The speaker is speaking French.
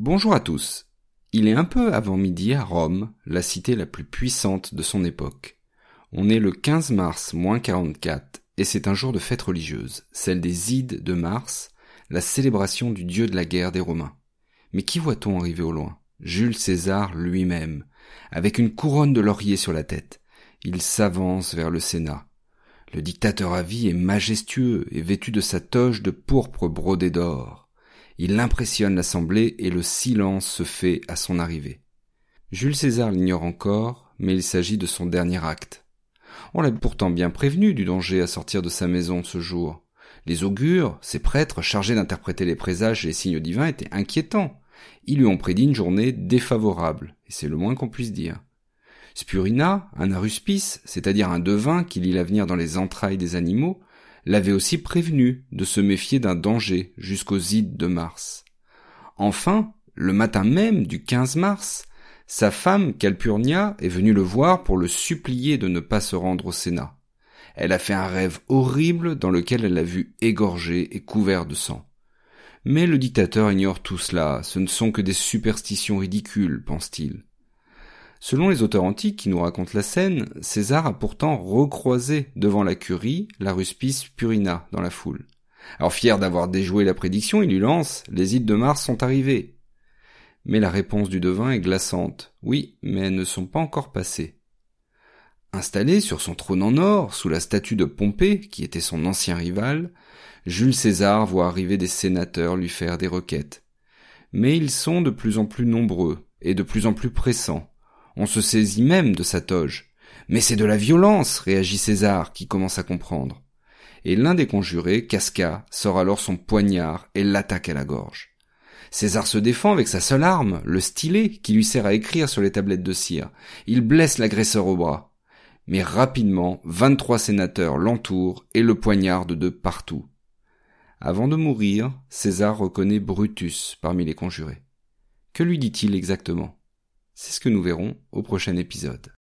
Bonjour à tous. Il est un peu avant midi à Rome, la cité la plus puissante de son époque. On est le 15 mars moins 44 et c'est un jour de fête religieuse, celle des Ides de Mars, la célébration du dieu de la guerre des Romains. Mais qui voit-on arriver au loin? Jules César lui-même, avec une couronne de laurier sur la tête. Il s'avance vers le Sénat. Le dictateur à vie est majestueux et vêtu de sa toge de pourpre brodée d'or. Il impressionne l'assemblée et le silence se fait à son arrivée. Jules César l'ignore encore, mais il s'agit de son dernier acte. On l'a pourtant bien prévenu du danger à sortir de sa maison ce jour. Les augures, ces prêtres chargés d'interpréter les présages et les signes divins étaient inquiétants. Ils lui ont prédit une journée défavorable, et c'est le moins qu'on puisse dire. Spurina, un aruspice, c'est-à-dire un devin qui lit l'avenir dans les entrailles des animaux, l'avait aussi prévenu de se méfier d'un danger jusqu'aux ides de Mars. Enfin, le matin même du 15 mars, sa femme Calpurnia est venue le voir pour le supplier de ne pas se rendre au Sénat. Elle a fait un rêve horrible dans lequel elle l'a vu égorgé et couvert de sang. Mais le dictateur ignore tout cela, ce ne sont que des superstitions ridicules, pense-t-il. Selon les auteurs antiques qui nous racontent la scène, César a pourtant recroisé devant la curie la ruspice Purina dans la foule. Alors fier d'avoir déjoué la prédiction, il lui lance Les îles de Mars sont arrivées. Mais la réponse du devin est glaçante. Oui, mais elles ne sont pas encore passées. Installé sur son trône en or, sous la statue de Pompée, qui était son ancien rival, Jules César voit arriver des sénateurs lui faire des requêtes. Mais ils sont de plus en plus nombreux et de plus en plus pressants. On se saisit même de sa toge. Mais c'est de la violence, réagit César, qui commence à comprendre. Et l'un des conjurés, Casca, sort alors son poignard et l'attaque à la gorge. César se défend avec sa seule arme, le stylet, qui lui sert à écrire sur les tablettes de cire. Il blesse l'agresseur au bras. Mais rapidement, vingt-trois sénateurs l'entourent et le poignardent de partout. Avant de mourir, César reconnaît Brutus parmi les conjurés. Que lui dit-il exactement? C'est ce que nous verrons au prochain épisode.